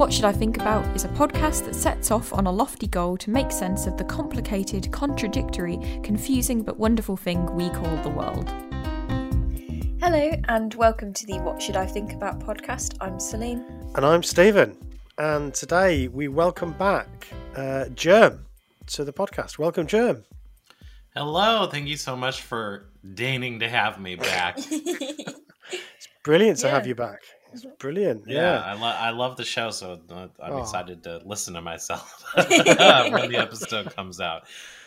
What Should I Think About is a podcast that sets off on a lofty goal to make sense of the complicated, contradictory, confusing, but wonderful thing we call the world. Hello, and welcome to the What Should I Think About podcast. I'm Celine. And I'm Stephen. And today we welcome back uh, Germ to the podcast. Welcome, Germ. Hello, thank you so much for deigning to have me back. It's brilliant to Yeah. have you back. It's brilliant. yeah, Yeah. I, lo- I love the show, so I'm Oh. excited to listen to myself when the episode comes out.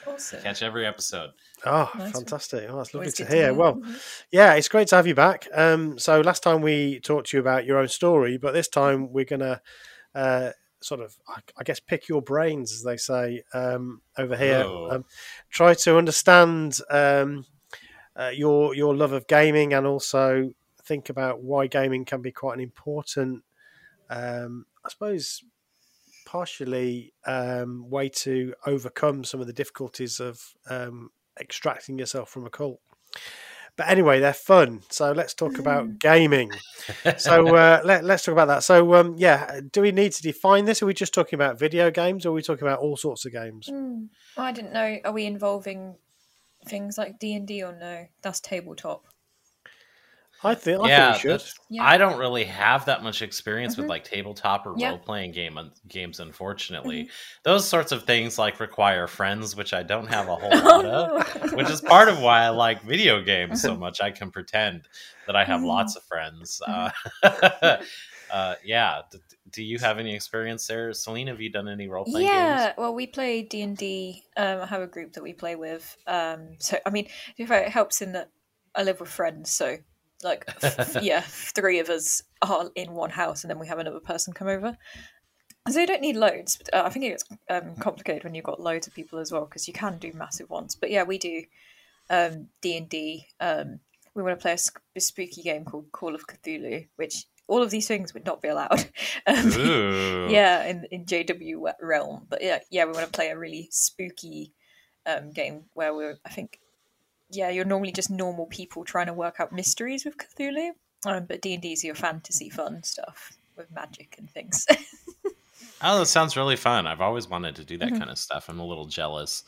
Awesome. Catch every episode. Oh, Nice fantastic. Oh, that's lovely to good to hear. hear. Well, Mhm. yeah, it's great to have you back. Um, so last time we talked to you about your own story, but this time we're going to uh, sort of, I, I guess, pick your brains, as they say um, over here. Oh. Um, try to understand um, uh, your your love of gaming and also think about why gaming can be quite an important, um, I suppose, partially um, way to overcome some of the difficulties of um, extracting yourself from a cult. But anyway, they're fun. So let's talk about gaming. So uh, let, let's talk about that. So um, yeah, do we need to define this? Are we just talking about video games, or are we talking about all sorts of games? Mm. I didn't know. Are we involving things like D and D or no? That's tabletop. I think I yeah, think we should. Yeah. I don't really have that much experience Mhm. with like tabletop or Yeah. role playing game games. Unfortunately, Mm-hmm. those sorts of things like require friends, which I don't have a whole Oh, lot of. which is part of why I like video games Mm-hmm. so much. I can pretend that I have Mm. lots of friends. Uh, Mm-hmm. uh, yeah. D- do you have any experience there, Celine? Have you done any role playing yeah games? well we play d&d um, i have a group that we play with um, so i mean if it helps in that i live with friends so like yeah three of us are in one house and then we have another person come over. So you don't need loads but, uh, i think it gets um, complicated when you've got loads of people as well because you can do massive ones. But yeah we do um, d&d um, we want to play a, sp- a spooky game called call of cthulhu which all of these things would not be allowed. Um, yeah in, in jw realm but yeah yeah we want to play a really spooky um, game where we're i think yeah you're normally just normal people trying to work out mysteries with cthulhu um, but d&d is your fantasy fun stuff with magic and things Oh, that sounds really fun. I've always wanted to do Mm-hmm. that kind of stuff. I'm a little jealous.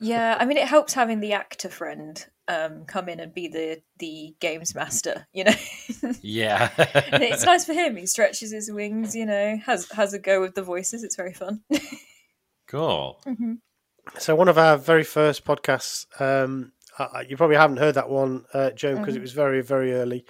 yeah i mean it helps having the actor friend um, come in and be the the games master you know Yeah. It's nice for him he stretches his wings you know has has a go with the voices it's very fun cool. So one of our very first podcasts, um, uh, you probably haven't heard that one, uh, Joan, because Mm-hmm. it was very, very early.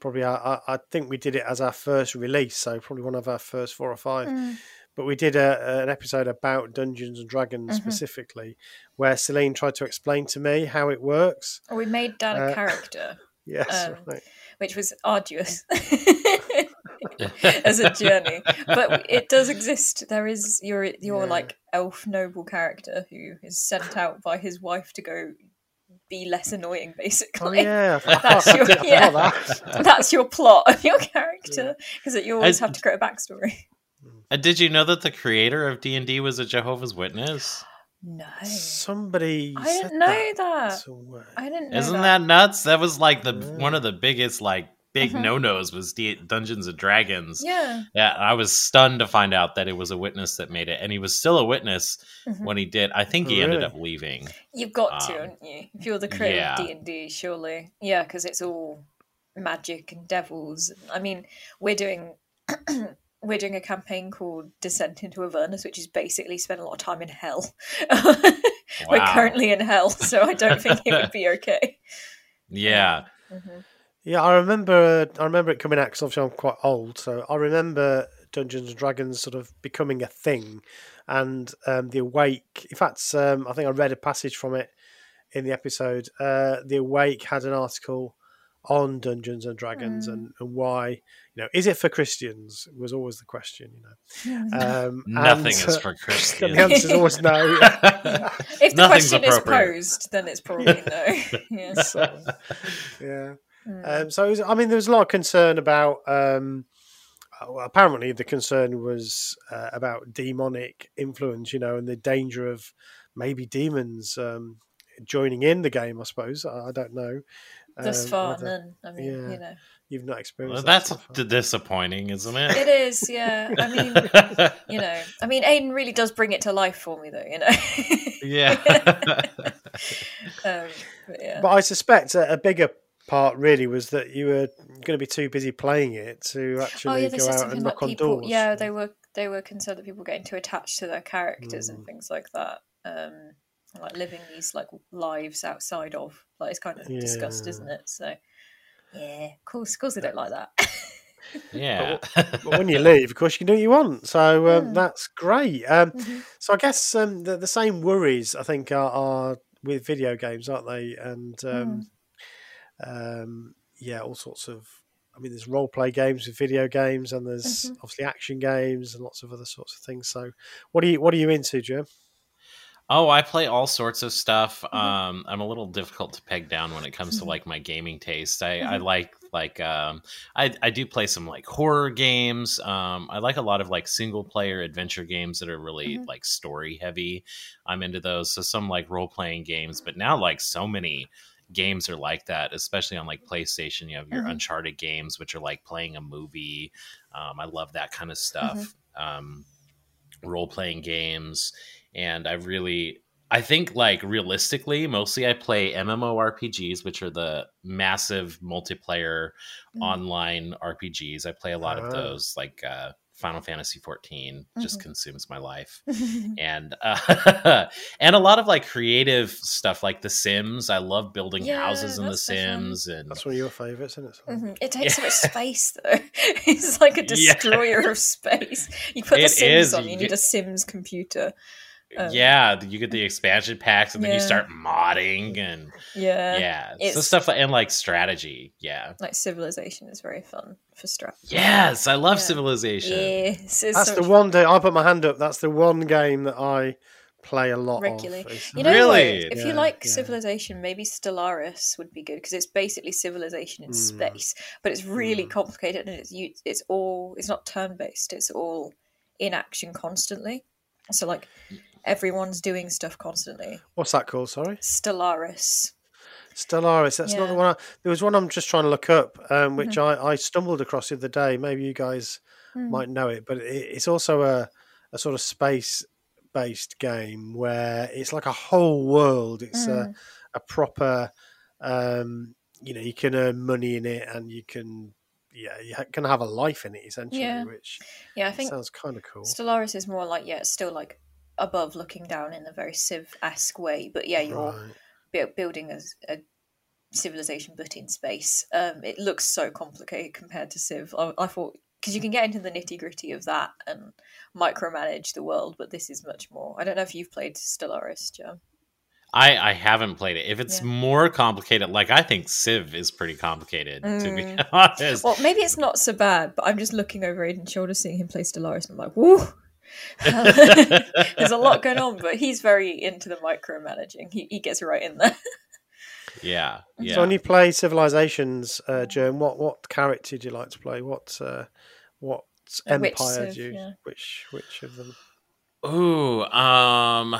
Probably, I, I think we did it as our first release, so probably one of our first four or five. Mm. But we did a, an episode about Dungeons and Dragons Mm-hmm. specifically, where Celine tried to explain to me how it works. we made dad a Uh, character Yes, Um, right. which was arduous as a journey. But it does exist. There is your your Yeah. like elf noble character who is sent out by his wife to go be less annoying, Oh basically. yeah, That's your- yeah. that. That's your plot of your character because you always I- have to create a backstory. Uh, Did you know that the creator of D and D was a Jehovah's Witness? No, Somebody. I said didn't know that. that. I didn't. know Isn't that. that nuts? That was like the Yeah. one of the biggest like big Mhm. no nos was D- Dungeons and Dragons. Yeah. Yeah, I was stunned to find out that it was a witness that made it, and he was still a witness Mhm. when he did. I think he ended up leaving. You've got to, Um, haven't you? If you're the creator yeah. of D and D, surely, yeah, because it's all magic and devils. I mean, we're doing we're doing a campaign called Descent into Avernus, which is basically spend a lot of time in hell. we're currently in hell, so I don't think it would be okay. Yeah, Mhm. Yeah, I remember. I remember it coming out because obviously I'm quite old, so I remember Dungeons and Dragons sort of becoming a thing and um, the Awake. In fact, um, I think I read a passage from it in the episode. Uh, the Awake had an article on Dungeons and Dragons Mm. and, and why. You know, is it for Christians? Was always the question. You know, um, Nothing and, is for Christians. the answer is always no. If the Nothing's question is posed, then it's probably no. yeah. So, yeah. Mm. Um, so, it was, I mean, there was a lot of concern about. Um, uh, well, apparently, the concern was uh, about demonic influence, you know, and the danger of maybe demons um, joining in the game. I suppose I, I don't know. Thus Um, far, whether- none. I mean, yeah. you know, You've not experienced Well, that that's so far. disappointing, isn't it? it is. Yeah. I mean, you know, I mean, Aiden really does bring it to life for me, though. You know. yeah. um, but yeah. But I suspect a, a bigger part really was that you were going to be too busy playing it to actually oh yeah, they go out and like knock on people. doors. Yeah, they were they were concerned that people were getting too attached to their characters Mm. and things like that. Um, like living these like lives outside of like it's kind of discussed, Yeah. isn't it? So yeah, of course, of course they don't like that. yeah. But when you leave, of course, you can do what you want. So um, Mm. that's great. Um, Mhm. So I guess um, the, the same worries I think are, are with video games, aren't they? And um, um, yeah, all sorts of. I mean, there's role play games with video games, and there's Mhm. obviously action games and lots of other sorts of things. So, what are you what are you into, Jim? Oh, I play all sorts of stuff. Mm-hmm. Um, I'm a little difficult to peg down when it comes to Mhm. like my gaming taste. I, I Mhm. like like um, I I do play some like horror games. Um, I like a lot of like single player adventure games that are really Mhm. like story heavy. I'm into those. So some like role playing games, but now like so many games are like that, especially on like PlayStation. You have your Mhm. Uncharted games, which are like playing a movie. Um, I love that kind of stuff. Um, role playing games, and I really, I think like realistically, mostly I play MMORPGs, which are the massive multiplayer Mm. online RPGs. I play a lot Ah. of those, like uh, Final Fantasy 14 just Mhm. consumes my life and uh, and a lot of like creative stuff like the sims i love building Yeah, houses in the that's so fun. sims and That's one of your favourites, isn't it? Simon? Mhm. It takes so much space, though. It's like a Yeah. destroyer of space. You put the Sims is, on, you you get- need a Sims computer. Um, yeah you get the expansion packs and then you start modding and Yeah. yeah so it's- stuff like, and like strategy yeah Like Civilization is very fun for strap. yes i love Yeah. civilization Yes, it's That's so the much one day I put my hand up. That's the one game that I play a lot Regularly. of. You know Really? what? If Yeah, you like yeah. Civilization, maybe Stellaris would be good because it's basically Civilization in Mm. space, but it's really Mm. complicated and it's you- it's all it's not turn based. It's all in action constantly. So like everyone's doing stuff constantly. What's that called? Sorry. Stellaris. Stellaris. That's not the one. I, there was one I'm just trying to look up, um, which Mm-hmm. I, I stumbled across the other day. Maybe you guys Hmm. might know it, but it, it's also a, a sort of space based game where it's like a whole world. It's a, Mm. a proper, um, you know, you can earn money in it and you can, yeah, you ha- can have a life in it essentially, Yeah. which Yeah, I think sounds kind of cool. Stellaris is more like yeah, it's still like above looking down in a very civ esque way, but yeah, you're Right. bu- building a, a civilization but in space. Um, it looks so complicated compared to Civ. I, I thought because you can get into the nitty gritty of that and micromanage the world, but this is much more. I don't know if you've played Stellaris, Joe. I, I haven't played it. If it's Yeah. more complicated, like I think Civ is pretty complicated to be Mm. honest. Well, maybe it's not so bad, but I'm just looking over Aiden's shoulder, seeing him play Stellaris, and I'm like, woo. There's a lot going on, but he's very into the micromanaging. He, he gets right in there. yeah, yeah. So when you play Civilizations, uh, Joan, what what character do you like to play? What uh, what empire Civ, do you? yeah. Which which of them? Ooh, um,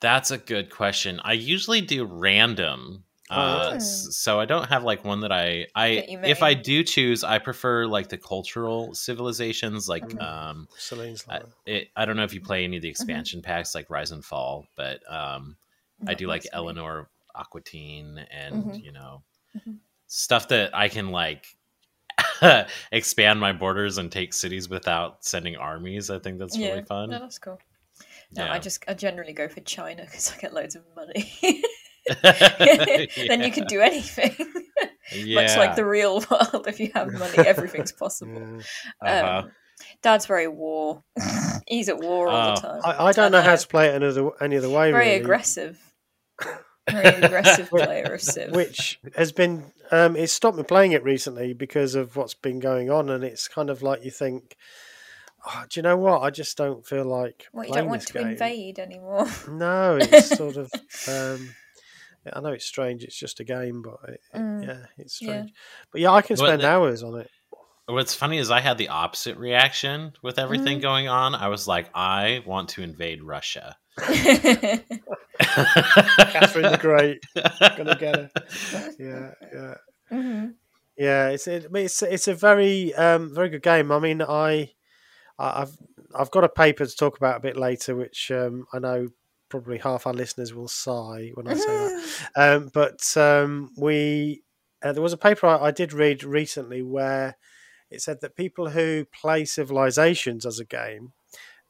that's a good question. I usually do random. Uh, Oh. so I don't have like one that I I That if I do choose, I prefer like the cultural civilizations. Like Mhm. um, Celine's I, it, I don't know if you play any of the Mm-hmm. expansion packs like Rise and Fall, but um, I do like personally. Eleanor Aquitaine and Mhm. you know Mhm. stuff that I can like expand my borders and take cities without sending armies. I think that's yeah, really fun. No, that's cool. No, Yeah. I just I generally go for China because I get loads of money. Yeah. then you can do anything. yeah. Much like the real world, if you have money, everything's possible. Uh-huh. Um, Dad's very war. He's at war all the Oh. time. I, I don't know how to play it another any other way. very really. aggressive. Very aggressive player of Civ. which has been um, it's stopped me playing it recently because of what's been going on, and it's kind of like you think, oh, do you know what? I just don't feel like What you don't want to game. invade anymore. No, it's sort of. Um, I know it's strange. It's just a game, but it, it- Mm. yeah, it's Yeah. strange. But yeah, I can spend the- hours on it. What's funny is I had the opposite reaction with everything going on. I was like, I want to invade Russia. Catherine the Great, gonna get her. Yeah, yeah. Mhm. Yeah, it's it, it's it's a very um, very good game. I mean, I I- I've I've got a paper to talk about a bit later, which um, I know probably half our listeners will sigh when I say that. Um, but um, we uh, there was a paper I, I did read recently where it said that people who play Civilizations as a game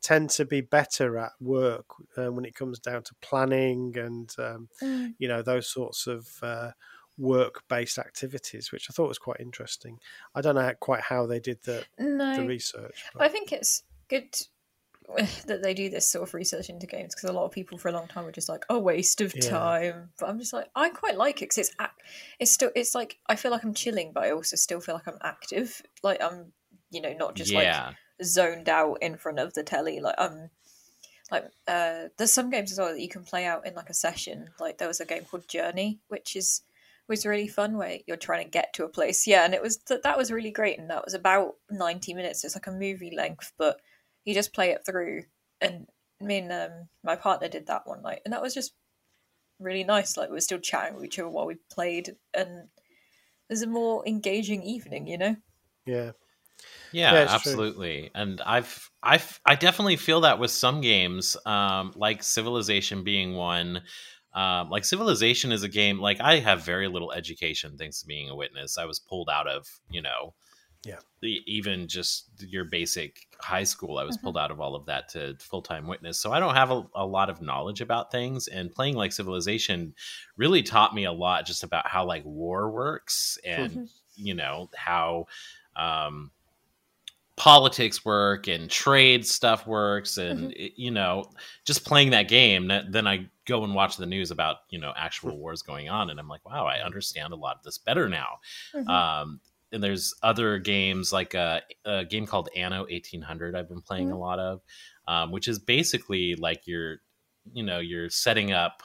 tend to be better at work uh, when it comes down to planning and um, Mm. you know those sorts of uh, work-based activities, which I thought was quite interesting. I don't know how, quite how they did the, the No, research. I think it's good that they do this sort of research into games because a lot of people for a long time were just like, "Oh, waste of Yeah. time." But I'm just like, I quite like it because it's ac- it's still it's like I feel like I'm chilling, but I also still feel like I'm active. Like I'm, you know, not just like zoned out in front of the telly. Like I'm like uh, there's some games as well that you can play out in like a session. Like there was a game called Journey, which is was really fun where you're trying to get to a place. Yeah, and it was th- that was really great, and that was about ninety minutes. It's like a movie length, but you just play it through. And me and um, my partner did that one night, and that was just really nice. Like we were still chatting with each other while we played, and it was a more engaging evening, you know. yeah, Yeah, Yeah, it's true. absolutely. And I've I've I definitely feel that with some games, um, like Civilization being one. Um, like Civilization is a game like I have very little education thanks to being a witness. I was pulled out of, you know, Yeah. even just your basic high school. I was Mhm. pulled out of all of that to full time witness. So I don't have a, a lot of knowledge about things. And playing like Civilization really taught me a lot just about how like war works and you know how um politics work and trade stuff works and it- you know just playing that game that, then i go and watch the news about you know actual wars going on and i'm like wow i understand a lot of this better now Mhm. um and there's other games like a, a game called anno 1800 i've been playing a Mhm. lot of um, which is basically like you're you know you're setting up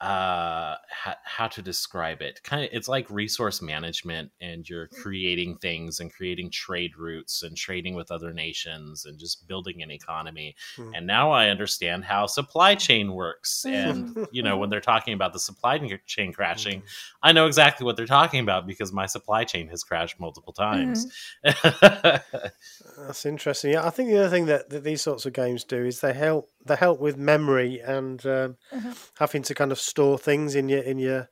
uh how, how to describe it. Kind of it's like resource management and you're creating things and creating trade routes and trading with other nations and just building an economy. Hmm. and now i understand how supply chain works and you know when they're talking about the supply chain crashing i know exactly what they're talking about because my supply chain has crashed multiple times. That's interesting. Yeah, I think the other thing that, that these sorts of games do is they help they help with memory and um, Mhm. having to kind of store things in your in your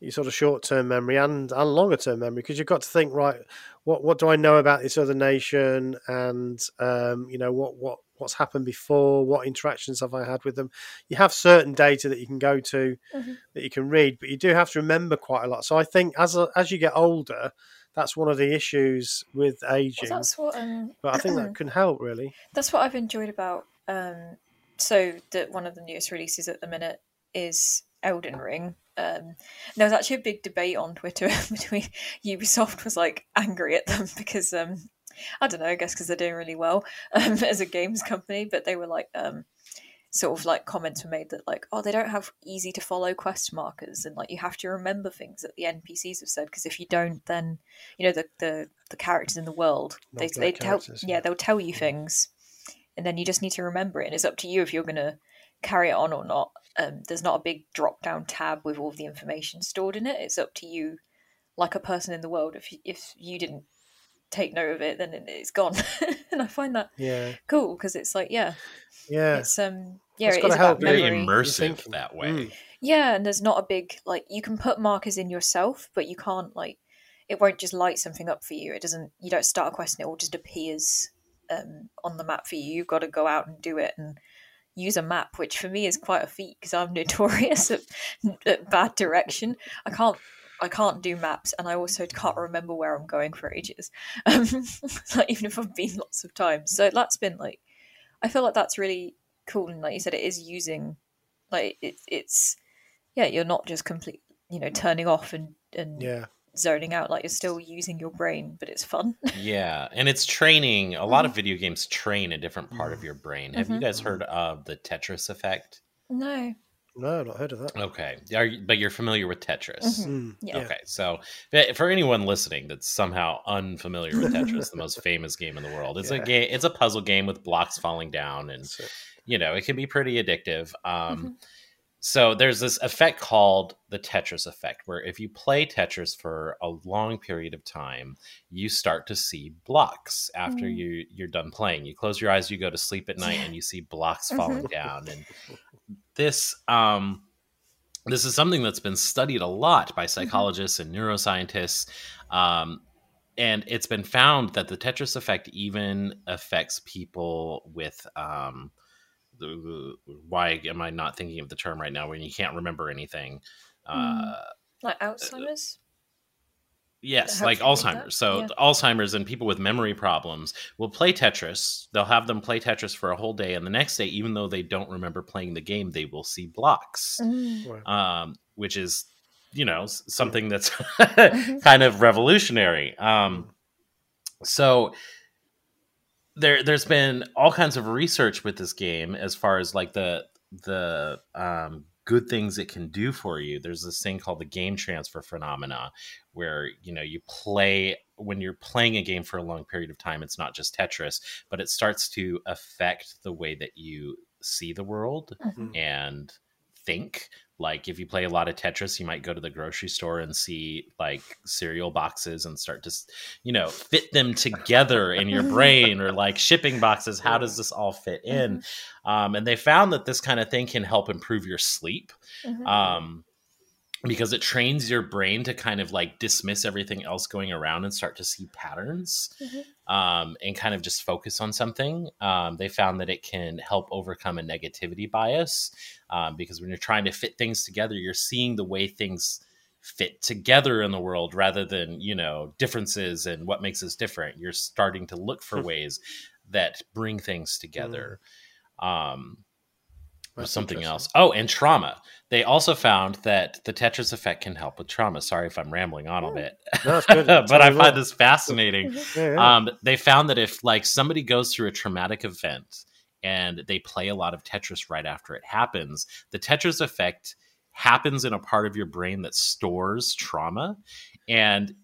your sort of short term memory and, and longer term memory because you've got to think right what what do I know about this other nation and um, you know what what what's happened before what interactions have I had with them you have certain data that you can go to Mhm. that you can read but you do have to remember quite a lot so I think as a, as you get older that's one of the issues with Well, aging that's what um, but I think that can help really. that's what I've enjoyed about. Um, so that one of the newest releases at the minute is Elden Ring. Um, there was actually a big debate on Twitter between Ubisoft was like angry at them because um, I don't know, I guess because they're doing really well um, as a games company, but they were like um, sort of like comments were made that like oh they don't have easy to follow quest markers and like you have to remember things that the npcs have said because if you don't then you know the the, the characters in the world they, Not they black tell yeah yeah. they'll tell you things and then you just need to remember it and it's up to you if you're going to carry it on or not. Um, there's not a big drop down tab with all the information stored in it. It's up to you like a person in the world if you, if you didn't take note of it then it- it's gone. And i find that Yeah, cool because it's like yeah. Yeah, it's um yeah It's it gotta help very immersive that way. Mm. yeah and there's not a big like you can put markers in yourself but you can't like it won't just light something up for you. It doesn't you don't start a quest and it all just appears um on the map for you you've got to go out and do it and use a map which for me is quite a feat because i'm notorious at, at bad direction i can't I can't do maps, and I also can't remember where I'm going for ages. Um, like even if I've been lots of times, so that's been like, I feel like that's really cool, and like you said, it is using, like it, it's, yeah, you're not just complete, you know, turning off and and Yeah. Zoning out. Like you're still using your brain, but it's fun. Yeah, and it's training. A lot of video games train a different part of Mm. your brain. Have you Mhm. guys heard of the Tetris effect? no, No, not heard of that. Okay, Are you, but you're familiar with Tetris. Mhm. Mm, Yeah. Okay, so for anyone listening that's somehow unfamiliar with Tetris, the most famous game in the world, it's a game. It's a puzzle game with blocks falling down, and you know it can be pretty addictive. Um, Mhm. So there's this effect called the Tetris effect, where if you play Tetris for a long period of time, you start to see blocks after Mm. you you're done playing. You close your eyes, you go to sleep at night, and you see blocks falling down. And this um, this is something that's been studied a lot by psychologists and neuroscientists. Um, and it's been found that the Tetris effect even affects people with um, why am I not thinking of the term right now when you can't remember anything? Uh, like Alzheimer's. yes, like can you do that? Alzheimer's. So Yeah. Alzheimer's and people with memory problems will play Tetris. They'll have them play Tetris for a whole day, and the next day, even though they don't remember playing the game, they will see blocks, Mm. Right. um, which is you know something that's Mhm. kind of revolutionary. Um, so there there's been all kinds of research with this game as far as like the the um, good things it can do for you. There's this thing called the game transfer phenomena, where you know you play when you're playing a game for a long period of time. It's not just Tetris, but it starts to affect the way that you see the world Mhm. and think. Like if you play a lot of Tetris, you might go to the grocery store and see like cereal boxes and start to, you know, fit them together in your brain or like shipping boxes. How does this all fit in? Um, and they found that this kind of thing can help improve your sleep Mhm. um, because it trains your brain to kind of like dismiss everything else going around and start to see patterns Mhm. um, and kind of just focus on something. Um, they found that it can help overcome a negativity bias um, because when you're trying to fit things together, you're seeing the way things fit together in the world rather than you know differences and what makes us different. You're starting to look for ways that bring things together. Um, there's That's something else. Oh, and trauma. They also found that the Tetris effect can help with trauma. Sorry if I'm rambling on a Oh. bit, No, good. but I find this fascinating. Yeah, yeah. Um, they found that if like somebody goes through a traumatic event and they play a lot of Tetris right after it happens, the Tetris effect happens in a part of your brain that stores trauma, and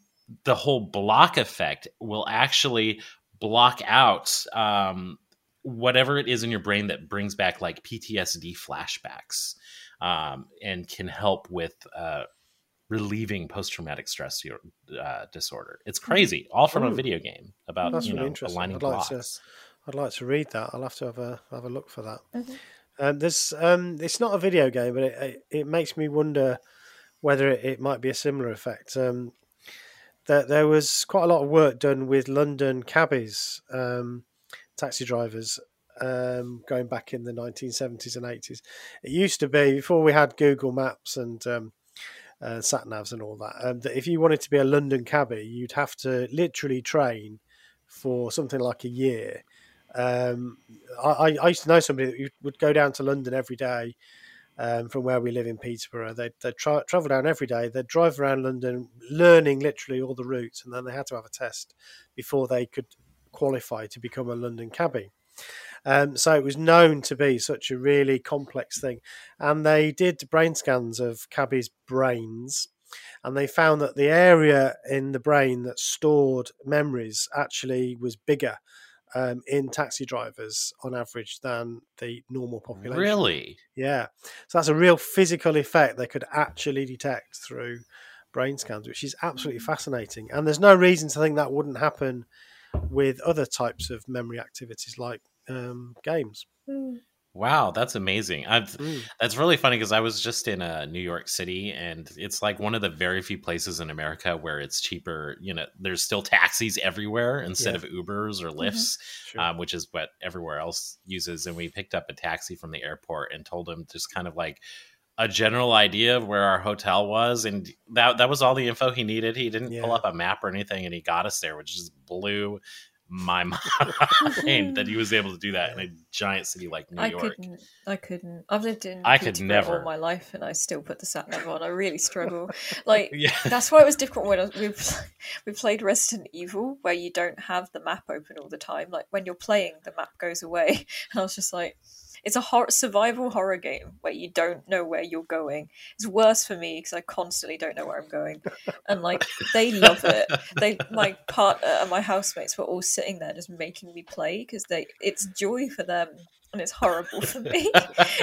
the whole block effect will actually block out um, whatever it is in your brain that brings back like PTSD flashbacks um, and can help with uh, relieving post-traumatic stress uh, disorder. It's crazy, all from a video game about That's you really know interesting. aligning I'd like to- blocks. I'd like to read that. I'll have to have a have a look for that. Mhm. Um, there's um, it's not a video game, but it it, it makes me wonder whether it, it might be a similar effect. Um, there, there was quite a lot of work done with London cabbies, um, taxi drivers, um, going back in the 1970s and 80s. It used to be before we had Google Maps and um, uh, sat navs and all that. Um, that if you wanted to be a London cabbie, you'd have to literally train for something like a year. Um, I, I- used to know somebody that would go down to London every day um, from where we live in Peterborough. They'd, they'd tra- travel down every day. They'd drive around London, learning literally all the routes, and then they had to have a test before they could qualify to become a London cabbie. Um, so it was known to be such a really complex thing. And they did brain scans of cabbies' brains, and they found that the area in the brain that stored memories actually was bigger um, in taxi drivers on average than the normal population. Really? Yeah. So that's a real physical effect they could actually detect through brain scans, which is absolutely fascinating. And there's no reason to think that wouldn't happen with other types of memory activities like um, games. Mm. Wow, that's amazing. I've Mm. That's really funny because I was just in uh, New York City, and it's like one of the very few places in America where it's cheaper. You know, there's still taxis everywhere instead Yeah. of Ubers or Lyfts, Sure. um, which is what everywhere else uses. And we picked up a taxi from the airport and told him just kind of like, a general idea of where our hotel was, and that that was all the info he needed. He didn't pull up a map or anything, and he got us there, which just blew my mind that he was able to do that in a giant city like New York. I York. couldn't. I couldn't. I've lived in. I could never. all my life, and I still put the sat nav on. I really struggle. Like Yeah, that's why it was difficult when I we we played Resident Evil, where you don't have the map open all the time. Like when you're playing, the map goes away, and I was just like, it's a hor- survival horror game where you don't know where you're going. It's worse for me because I constantly don't know where I'm going, and like they love it. They my partner and my housemates were all sitting there just making me play because they it's joy for them. And it's horrible for me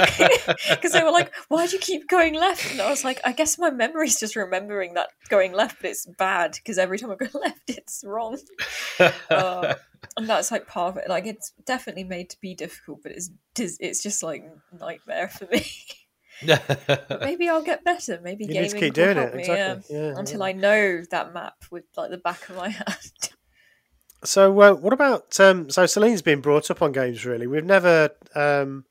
because they were like, "Why do you keep going left?" And I was like, "I guess my memory's just remembering that going left, but it's bad because every time I go left, it's wrong." Uh, and that's like part of it. Like it's definitely made to be difficult, but it's it's just like nightmare for me. Maybe I'll get better. Maybe You gaming need to keep doing help it. me, Exactly. yeah, Yeah, until yeah. I know that map with like the back of my hand. So, uh, what about? Um, so, Celine's been brought up on games. Really, we've never um,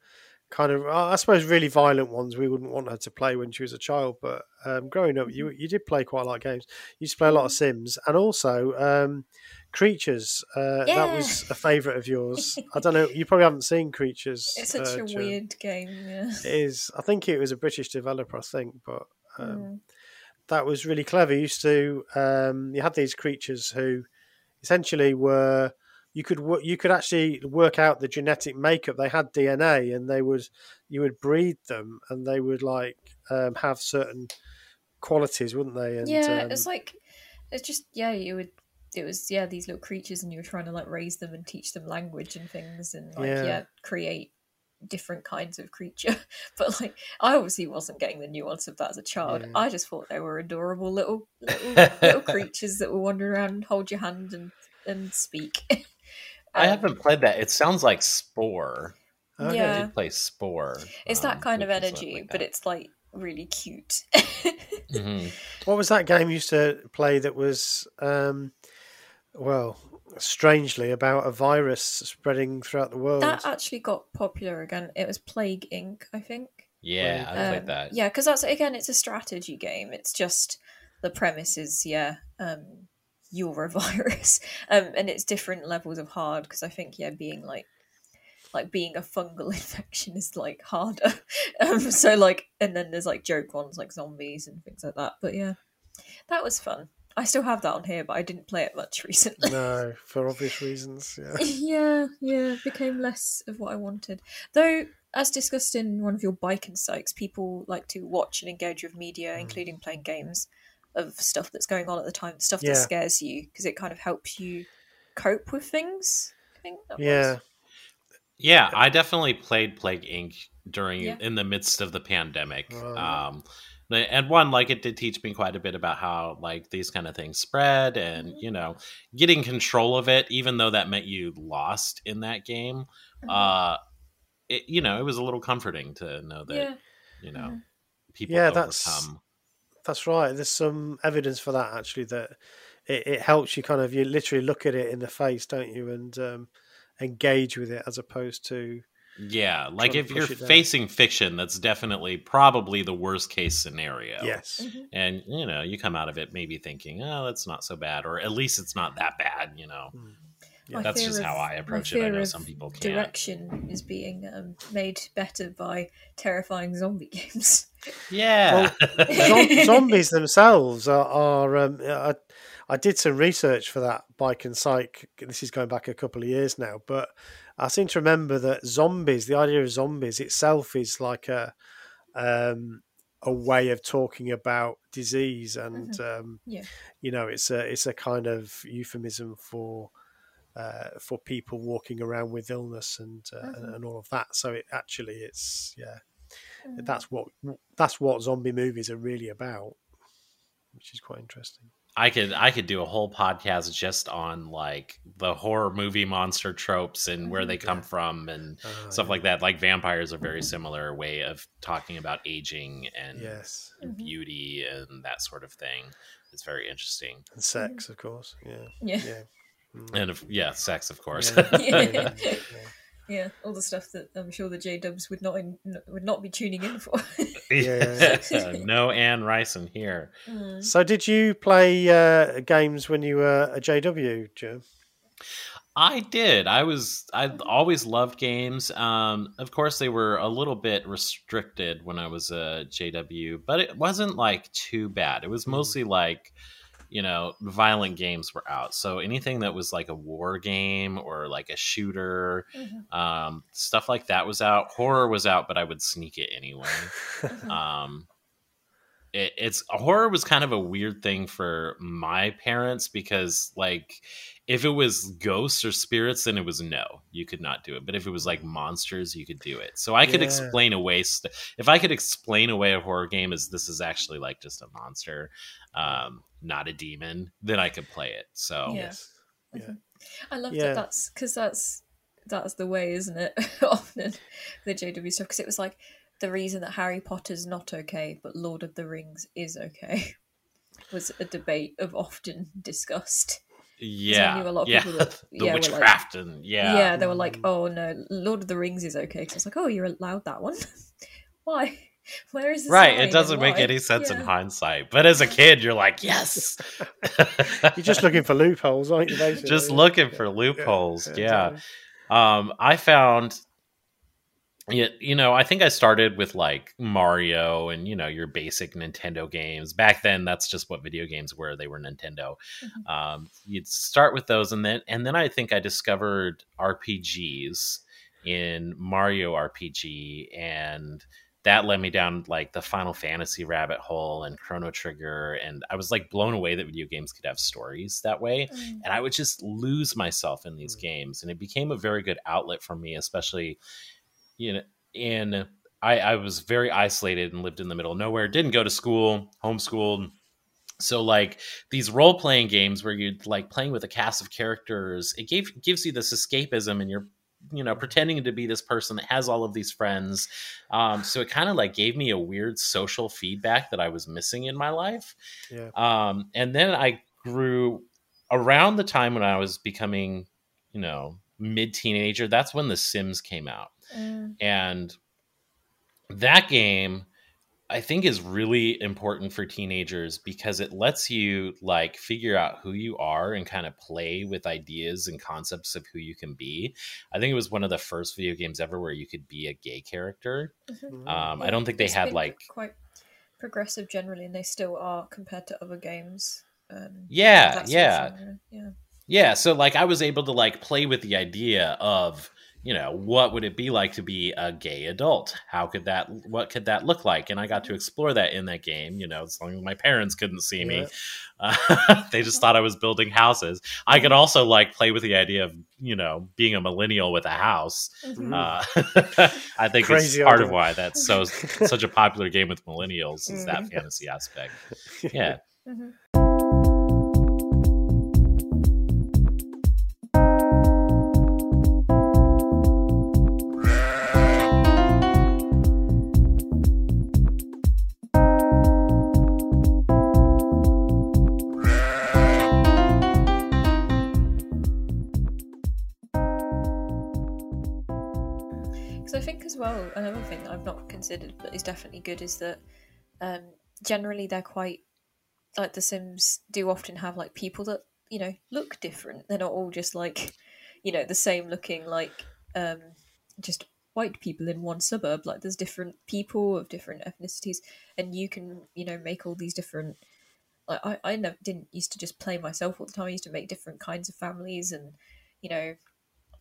kind of, I suppose, really violent ones. We wouldn't want her to play when she was a child. But um, growing up, you you did play quite a lot of games. You used to play a lot of Sims, and also um, Creatures. Uh, That was a favourite of yours. I don't know. You probably haven't seen Creatures. It's such uh, a weird game. Yeah. It is. I think it was a British developer. I think, but. Um, Mm. that was really clever. You used to um, you had these creatures who essentially were you could you could actually work out the genetic makeup. They had DNA, and they would you would breed them, and they would like um, have certain qualities, wouldn't they? And yeah, um, it's like it's just yeah, you would. It was yeah, these little creatures, and you were trying to like raise them and teach them language and things, and like Yeah. yeah, create different kinds of creature. But like, I obviously wasn't getting the nuance of that as a child. Yeah. I just thought they were adorable little little, little creatures that will wander around, and hold your hand, and and speak. I Um, haven't played that. It sounds like Spore. okay. I Yeah. did play Spore. It's um, that kind of which is sort energy, like but it's like really cute. Mhm. What was that game you used to play that was um, well, strangely about a virus spreading throughout the world? that actually got popular again. It was Plague Inc. I think. Yeah, I played Um, that. Yeah, because that's again, it's a strategy game. It's just the premise is yeah, um, you're a virus, um, and it's different levels of hard. Because I think yeah, being like like being a fungal infection is like harder. um, so like, and then there's like joke ones like zombies and things like that. But yeah, that was fun. I still have that on here, but I didn't play it much recently. no, for obvious reasons. Yeah. yeah, yeah, became less of what I wanted. Though, as discussed in one of your bike insights, people like to watch and engage with media, Mm. including playing games of stuff that's going on at the time, stuff Yeah. that scares you, because it kind of helps you cope with things. I think that was. Yeah. Yeah, I definitely played Plague Inc. during Yeah. in the midst of the pandemic. Right. Um, and one like it did teach me quite a bit about how like these kind of things spread and Mhm. you know getting control of it even though that meant you lost in that game Mhm. uh it, you know it was a little comforting to know that yeah, you know Mhm. people Yeah, that's- overcome That's right. There's some evidence for that actually that it, it helps you kind of you literally look at it in the face, don't you, and um, engage with it as opposed to yeah like if you're push down. facing fiction that's definitely probably the worst case scenario yes, Mhm. and you know you come out of it maybe thinking oh that's not so bad or at least it's not that bad you know Yeah, that's just of- how I approach it. I know some people can't. Direction is being um, made better by terrifying zombie games. Yeah. Zom- zombies themselves are. are um, I, I did some research for that bike and psych. This is going back a couple of years now, but I seem to remember that zombies, the idea of zombies itself, is like a um, a way of talking about disease, and um, Yeah. you know, it's a it's a kind of euphemism for. Uh, for people walking around with illness and, uh, and Mhm. and all of that, so it actually it's yeah, Mm. that's what that's what zombie movies are really about, which is quite interesting. I could I could do a whole podcast just on like the horror movie monster tropes and where they come from and Ah, stuff yeah. like that. Like vampires are very similar way of talking about aging and Yes, Mhm. beauty and that sort of thing. It's very interesting. and sex, of course. Yeah, Yeah. yeah. Mm. And if, yeah, sex of course. Yeah. Yeah. All the stuff that I'm sure the J Dubs would not in, would not be tuning in for. Yeah. no Anne Rison here. Mm. So, did you play uh, games when you were a JW, Jim? I did. I was. I always loved games. Um, of course, they were a little bit restricted when I was a JW, but it wasn't like too bad. It was mostly like, you know, violent games were out. So anything that was like a war game or like a shooter, Mhm. um, stuff like that was out. Horror was out, but I would sneak it anyway. Mhm. um it, it's horror was kind of a weird thing for my parents because like if it was ghosts or spirits then it was no you could not do it but if it was like monsters you could do it so i could Yeah. explain away st- if i could explain away a horror game as this is actually like just a monster um not a demon then i could play it so Yeah. Yes. Yeah. I love Yeah. that. That's because that's that's the way, isn't it? Often the JW stuff because it was like the reason that Harry Potter's not okay, but Lord of the Rings is okay. Was a debate of often discussed. yeah I knew a lot of yeah people that- the yeah, were like- witchcraft and yeah Yeah, they were mm. like, "Oh no, Lord of the Rings is okay." Because it's like, "Oh, you're allowed that one. Why? Where is the right it doesn't make any sense in hindsight but as a kid you're like yes You're just looking for loopholes, aren't you? Basically? just looking for loopholes yeah, totally. um i found yeah, you know, I think I started with like Mario and you know your basic Nintendo games. Back then, that's just what video games were. They were Nintendo. Mhm. Um, you'd start with those, and then and then I think I discovered RPGs in Mario RPG, and that led me down like the Final Fantasy rabbit hole and Chrono Trigger, and I was like blown away that video games could have stories that way Mm. and I would just lose myself in these Mm. games, and it became a very good outlet for me, especially you know in I, I was very isolated and lived in the middle of nowhere, didn't go to school, homeschooled. So like these role playing games where you're like playing with a cast of characters, it gave gives you this escapism and you're you know pretending to be this person that has all of these friends. Um, so it kind of like gave me a weird social feedback that I was missing in my life. Yeah. Um, and then I grew around the time when I was becoming, you know, mid teenager. That's when The Sims came out. Mm. And that game, I think, is really important for teenagers because it lets you like figure out who you are and kind of play with ideas and concepts of who you can be. I think it was one of the first video games ever where you could be a gay character. Mhm. Um, I don't think they had like quite progressive generally, and they still are compared to other games. Um, Yeah, that sort of yeah. yeah. Yeah, so like I was able to like play with the idea of, you know, what would it be like to be a gay adult? How could that what could that look like? And I got to explore that in that game, you know, as long as my parents couldn't see me. Uh, they just thought I was building houses. I could also like play with the idea of, you know, being a millennial with a house. Mhm. Uh, I think Crazy it's part of why that's so such a popular game with millennials is that Mhm. fantasy aspect. Yeah. Mhm. Considered but is definitely good is that um, generally they're quite like The Sims do often have like people that you know look different. They're not all just like you know the same looking like um, just white people in one suburb. Like there's different people of different ethnicities, and you can you know make all these different. Like I I never didn't used to just play myself all the time. I used to make different kinds of families, and you know,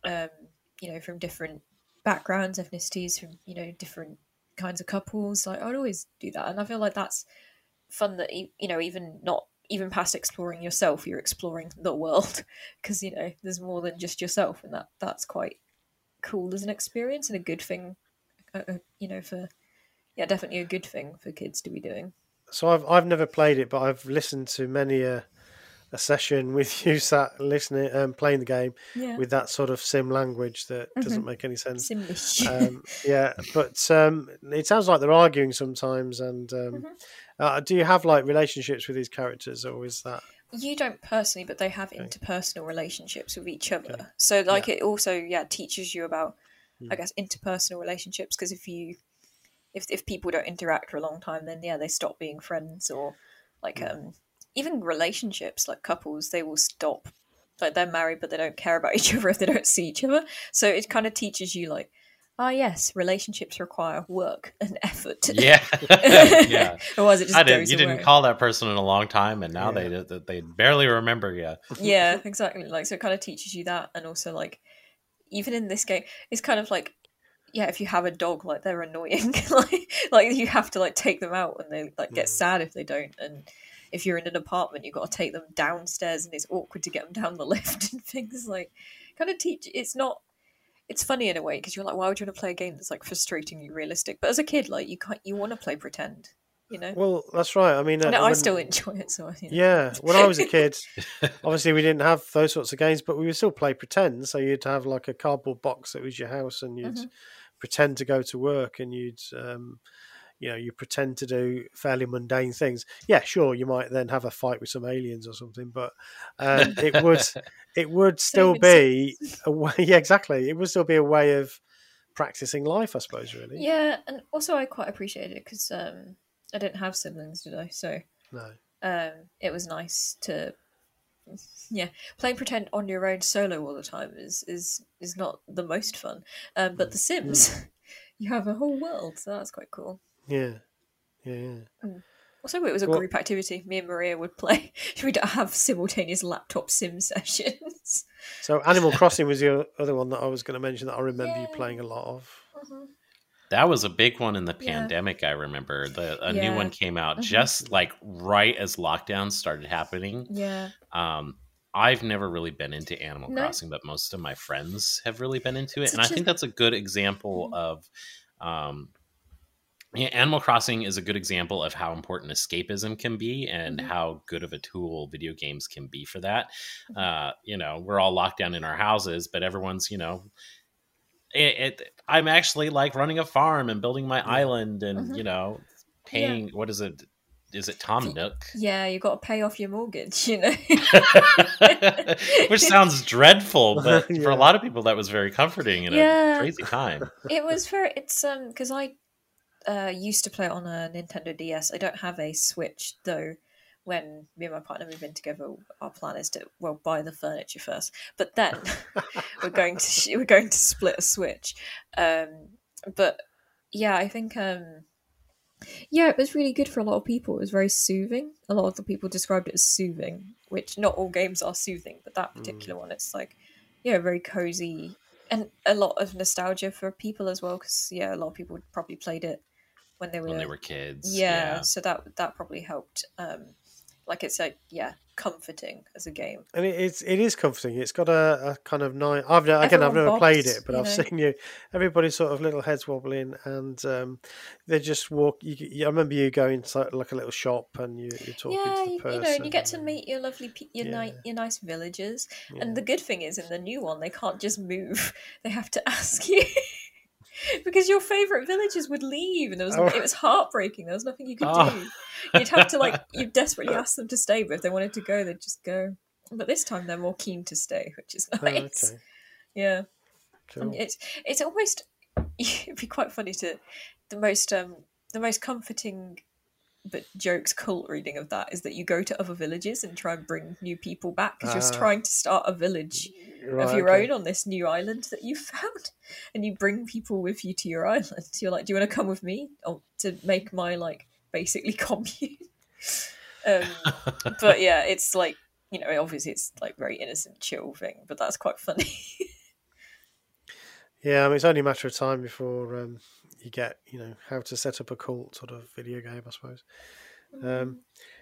um, you know from different backgrounds, ethnicities, from you know different kinds of couples. Like I'd always do that, and I feel like that's fun. That you know, even not even past exploring yourself, you're exploring the world because you know there's more than just yourself, and that that's quite cool as an experience and a good thing. Uh, uh, you know, for yeah, definitely a good thing for kids to be doing. So I've I've never played it, but I've listened to many a a session with you sat listening and playing the game Yeah, with that sort of sim language that doesn't Mhm. make any sense. Simlish. um, yeah, but um, it sounds like they're arguing sometimes. And um, Mhm. uh, do you have like relationships with these characters, or is that you don't personally, but they have Okay. interpersonal relationships with each other. So, like, it also yeah teaches you about I guess interpersonal relationships because if you if if people don't interact for a long time, then yeah, they stop being friends or like um even relationships like couples they will stop like they're married but they don't care about each other if they don't see each other. So it kind of teaches you like ah yes, relationships require work and effort. Yeah, yeah. Otherwise, it just I didn't. goes You didn't call that person in a long time, and now Yeah. they they barely remember you. yeah, exactly. Like so, it kind of teaches you that, and also like even in this game, it's kind of like yeah, if you have a dog, like they're annoying, like like you have to like take them out, and they like get Mm. sad if they don't, and if you're in an apartment, you've got to take them downstairs, and it's awkward to get them down the lift and things like kind of teach. It's not. It's funny in a way because you're like, why would you want to play a game that's like frustratingly realistic? But as a kid, like you can't, you want to play pretend, you know. Well, that's right. I mean, uh, no, I when- still enjoy it, so I, know. Yeah, when I was a kid, obviously we didn't have those sorts of games, but we would still play pretend. So you'd have like a cardboard box that was your house, and you'd Mhm. pretend to go to work, and you'd, um, you know, you pretend to do fairly mundane things. Yeah, sure, you might then have a fight with some aliens or something, but um, it would, it would still be a way. Yeah, exactly. It would still be a way of practicing life, I suppose. Really. Yeah, and also I quite appreciated it because um, I didn't have siblings, did I? So No. um, it was nice to, yeah, playing pretend on your own solo all the time is is is not the most fun. Um, but The Sims, you have a whole world, so that's quite cool. Yeah. Yeah. yeah. Also, it was a Well- group activity. Me and Maria would play. We'd have simultaneous laptop sim sessions. So Animal Crossing was the other one that I was going to mention that I remember you playing a lot of. That was a big one in the Yeah. pandemic. I remember the a new one came out Mhm. just like right as lockdown started happening. Yeah, Um, I've never really been into Animal No. Crossing, but most of my friends have really been into it, and I Such a- think that's a good example Mhm. of. Um, yeah, Animal Crossing is a good example of how important escapism can be and Mhm. how good of a tool video games can be for that. Mm-hmm. Uh, you know, we're all locked down in our houses, but everyone's, you know, it, it I'm actually like running a farm and building my island and Mhm. you know paying what is it is it Tom Nook yeah, you got to pay off your mortgage, you know. which sounds dreadful but for a lot of people that was very comforting in Yeah. a crazy time it was very it's um because i uh used to play it on a nintendo ds i don't have a switch though when me and my partner move in together our plan is to well buy the furniture first. But then we're going to we're going to split a switch. Um but yeah i think um yeah it was really good for a lot of people. It was very soothing. A lot of the people described it as soothing which not all games are soothing but that particular one it's like yeah very cozy and a lot of nostalgia for people as well because yeah a lot of people probably played it when they were, when they were kids yeah, so that that probably helped um like it's like yeah comforting as a game And it, it's it is comforting. It's got a, a kind of nice. I've ne- again I've Everyone never played it, but I've know. seen you. Everybody's sort of little heads wobbling, and um, they just walk. You, you- I remember you going to like a little shop, and you, you're talking yeah to the you, person. you know and you get to meet your lovely pe- your, ni- Yeah. your nice villagers Yeah. and the good thing is in the new one they can't just move they have to ask you because your favorite villagers would leave and there was Oh. it was heartbreaking there was nothing you could Oh. do you'd have to like you desperately ask them to stay but if they wanted to go they'd just go but this time they're more keen to stay which is Oh, nice okay, yeah cool. and it's it's almost it'd be quite funny to the most um the most comforting but jokes cult reading of that is that you go to other villages and try and bring new people back because Ah. you're just trying to start a village Right, of your okay. own on this new island that you found and you bring people with you to your island you're like do you want to come with me or to make my like basically commune um but yeah it's like you know obviously it's like very innocent chill thing but that's quite funny Yeah, I mean it's only a matter of time before um, you get you know how to set up a cult sort of video game, I suppose. Um,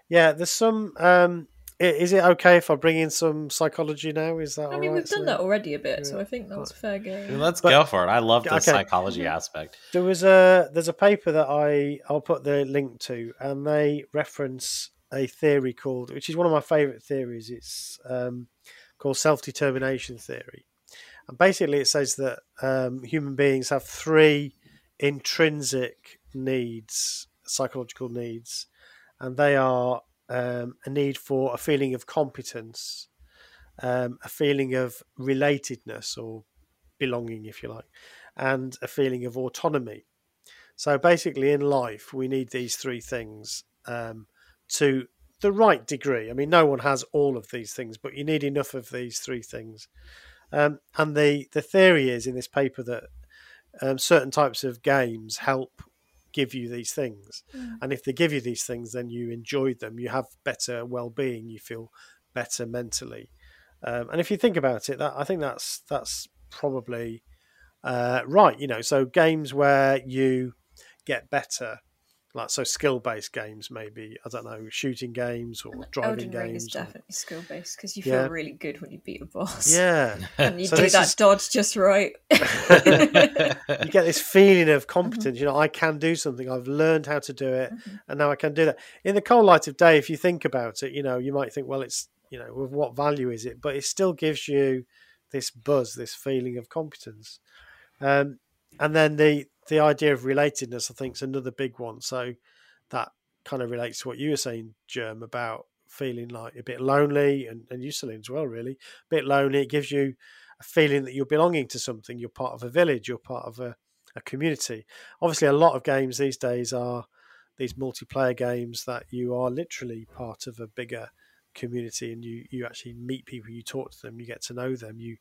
yeah, there's some. Um, is it okay if I bring in some psychology now? Is that I mean, right, we've done Celine? that already a bit, so I think that's was fair game. let's But- go for it i love the Okay. psychology aspect There was a there's a paper that I I'll put the link to, and they reference a theory called, which is one of my favourite theories. It's um, called self determination theory, and basically it says that um, human beings have three intrinsic needs, psychological needs, and they are um, a need for a feeling of competence, um, a feeling of relatedness or belonging, if you like, and a feeling of autonomy. So basically, in life, we need these three things um, to the right degree. I mean, no one has all of these things, but you need enough of these three things. Um, and the the theory is in this paper that um, certain types of games help give you these things, Mm. and if they give you these things, then you enjoy them. You have better well being. You feel better mentally. Um, and if you think about it, that I think that's that's probably uh, right. You know, so games where you get better, like so skill based games, maybe I don't know, shooting games or driving Elden Ring is games. definitely skill based because you feel Yeah. really good when you beat a boss. yeah, and you So do that is- dodge just right. you get this feeling of competence. You know, I can do something. I've learned how to do it, Mhm. and now I can do that. In the cold light of day, if you think about it, you know, you might think, well, it's you know, what value is it? But it still gives you this buzz, this feeling of competence. Um, and then the the idea of relatedness, I think, is another big one. So that kind of relates to what you were saying, Germ, about feeling like a bit lonely, and and you, Celine, as well. Really, a bit lonely. It gives you a feeling that you're belonging to something. You're part of a village. You're part of a, a community. Obviously, a lot of games these days are these multiplayer games that you are literally part of a bigger community and you you actually meet people you talk to them you get to know them you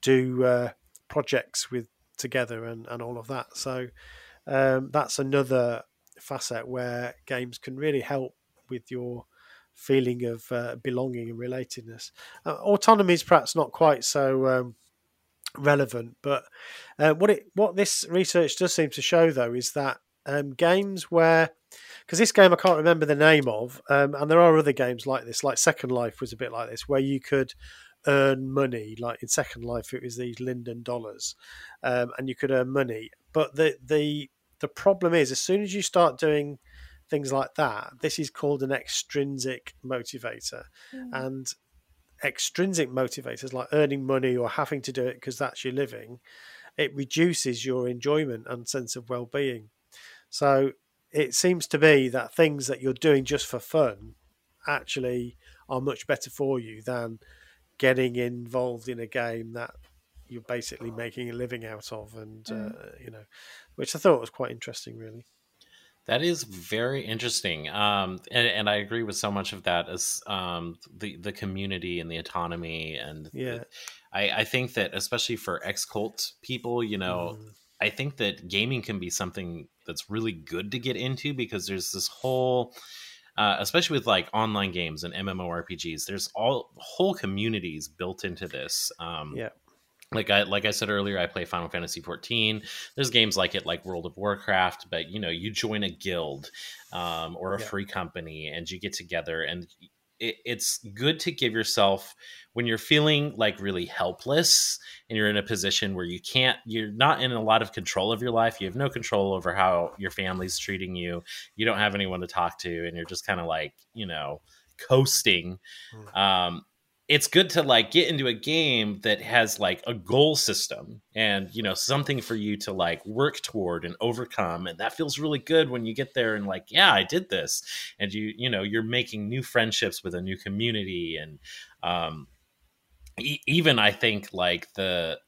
do uh, projects with together and and all of that. So um, that's another facet where games can really help with your feeling of uh, belonging and relatedness. Uh, autonomy is perhaps not quite so um, relevant but uh, what it what this research does seem to show though is that um, games where because this game I can't remember the name of, um, and there are other games like this, like Second Life was a bit like this, where you could earn money. Like in Second Life, it was these Linden dollars, um, and you could earn money. But the the the problem is, as soon as you start doing things like that, this is called an extrinsic motivator, Mm. and extrinsic motivators like earning money or having to do it because that's your living, it reduces your enjoyment and sense of well-being. So it seems to be that things that you're doing just for fun actually are much better for you than getting involved in a game that you're basically making a living out of and Mm. uh, you know which i thought was quite interesting really That is very interesting, um, and, and I agree with so much of that as um, the the community and the autonomy, and the- Yeah. I, I think that especially for ex cult people, you know, Mm. I think that gaming can be something that's really good to get into because there's this whole, uh, especially with like online games and MMORPGs, there's all whole communities built into this. Um, Yeah. Like I like I said earlier, I play Final Fantasy 14. There's games like it, like World of Warcraft, but you know, you join a guild um, or a Yeah. free company, and you get together, and it, it's good to give yourself when you're feeling like really helpless and you're in a position where you can't you're not in a lot of control of your life you have no control over how your family's treating you you don't have anyone to talk to and you're just kind of like you know coasting Mm. um it's good to like get into a game that has like a goal system and you know something for you to like work toward and overcome and that feels really good when you get there and like yeah i did this and you you know you're making new friendships with a new community and um e- even i think like the